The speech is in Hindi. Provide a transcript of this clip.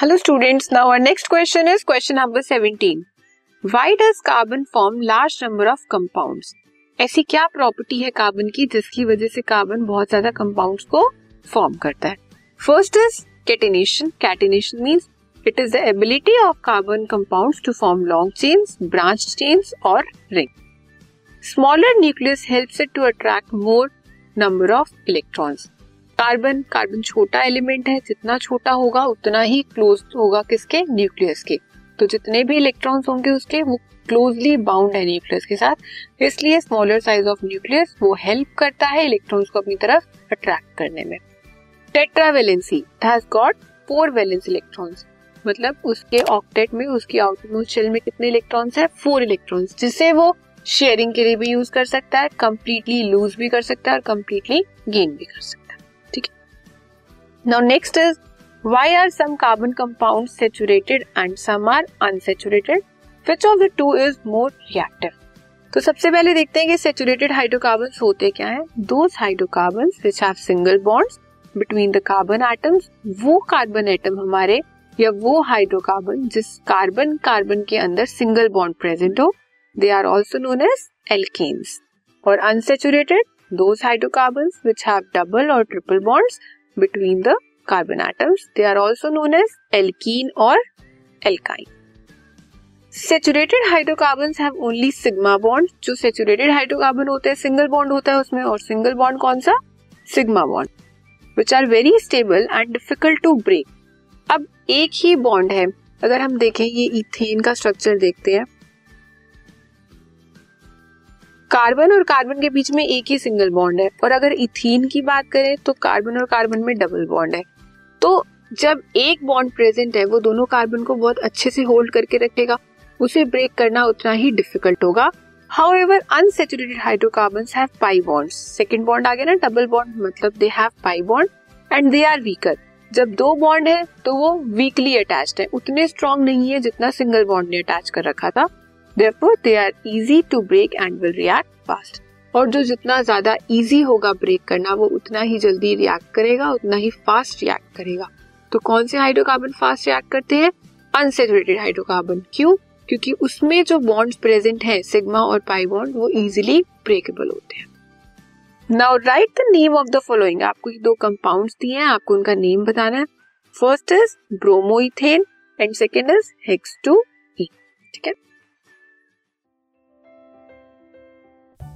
Hello students, now our next question is question number 17. Why does carbon form large number of compounds? ऐसी क्या प्रॉपर्टी है कार्बन की जिसकी वजह से कार्बन बहुत ज़्यादा कंपाउंड्स को फॉर्म करता है? First is catenation catenation means it is the ability of carbon compounds to form long chains branch chains और ring smaller nucleus helps it to attract more number of electrons carbon carbon छोटा एलिमेंट है, जितना छोटा होगा, उतना ही क्लोज होगा किसके? न्यूक्लियस के। तो जितने भी इलेक्ट्रॉन्स होंगे उसके, वो क्लोजली बाउंड है न्यूक्लियस के साथ। इसलिए स्मॉलर साइज़ ऑफ़ न्यूक्लियस वो हेल्प करता है इलेक्ट्रॉन्स को अपनी तरफ़ अट्रैक्ट करने में। Tetravalency has got four valence electrons मतलब उसके ऑक्टेट में, उसकी आउटमोस्ट शेल में कितने इलेक्ट्रॉन्स है? फोर इलेक्ट्रॉन्स जिसे वो शेयरिंग के लिए भी यूज़ कर सकता है कंप्लीटली लूज भी कर सकता है और कंप्लीटली गेन भी कर सकता है। Now next is, why are some carbon compounds saturated and some are unsaturated? Which of the two is more reactive? तो सबसे पहले देखते हैं कि सेचुरेटेड हाइड्रोकार्बन होते क्या है those hydrocarbon which have single bonds between the carbon atoms वो कार्बन एटम हमारे, या वो हाइड्रोकार्बन जिस कार्बन कार्बन के अंदर सिंगल बॉन्ड प्रेजेंट हो they are also known as alkanes और unsaturated those hydrocarbon which have double और triple bonds between the carbon atoms. They are also known as alkene or alkyne. Saturated hydrocarbon have only sigma bond जो सेचुरेटेड हाइड्रोकार्बन होते हैं सिंगल बॉन्ड होता है उसमें, और सिंगल बॉन्ड कौन सा? Sigma bond which are very stable and difficult to break अब एक ही बॉन्ड है. अगर हम देखें ये इथेन का स्ट्रक्चर देखते हैं. कार्बन और कार्बन के बीच में एक ही सिंगल बॉन्ड है। और अगर इथीन की बात करें तो कार्बन और कार्बन में डबल बॉन्ड है। तो जब एक बॉन्ड प्रेजेंट है, वो दोनों कार्बन को बहुत अच्छे से होल्ड करके रखेगा। उसे ब्रेक करना उतना ही डिफ़िकल्ट होगा। However unsaturated hydrocarbon pi bond second bond आ गया ना डबल बॉन्ड मतलब they have pi bond and they are weaker जब दो बॉन्ड है तो वो वीकली अटैच्ड है। उतने स्ट्रॉन्ग नहीं है जितना सिंगल बॉन्ड ने अटैच कर रखा था। Therefore, they are easy to break and will react fast. और जो जितना ज़्यादा इजी होगा ब्रेक करना वो उतना ही जल्दी रिएक्ट करेगा उतना ही फास्ट रिएक्ट करेगा। तो कौन से हाइड्रोकार्बन फास्ट रिएक्ट करते हैं? अनसेचुरेटेड हाइड्रोकार्बन क्यों? क्योंकि उसमें जो बॉन्ड्स प्रेजेंट है सिग्मा और पाई बॉन्ड वो इजीली ब्रेकेबल होते हैं। Now write the name of the following आपको ये दो कंपाउंड्स दिए हैं आपको उनका नेम बताना है। First is bromoethane and second is hex two ठीक है?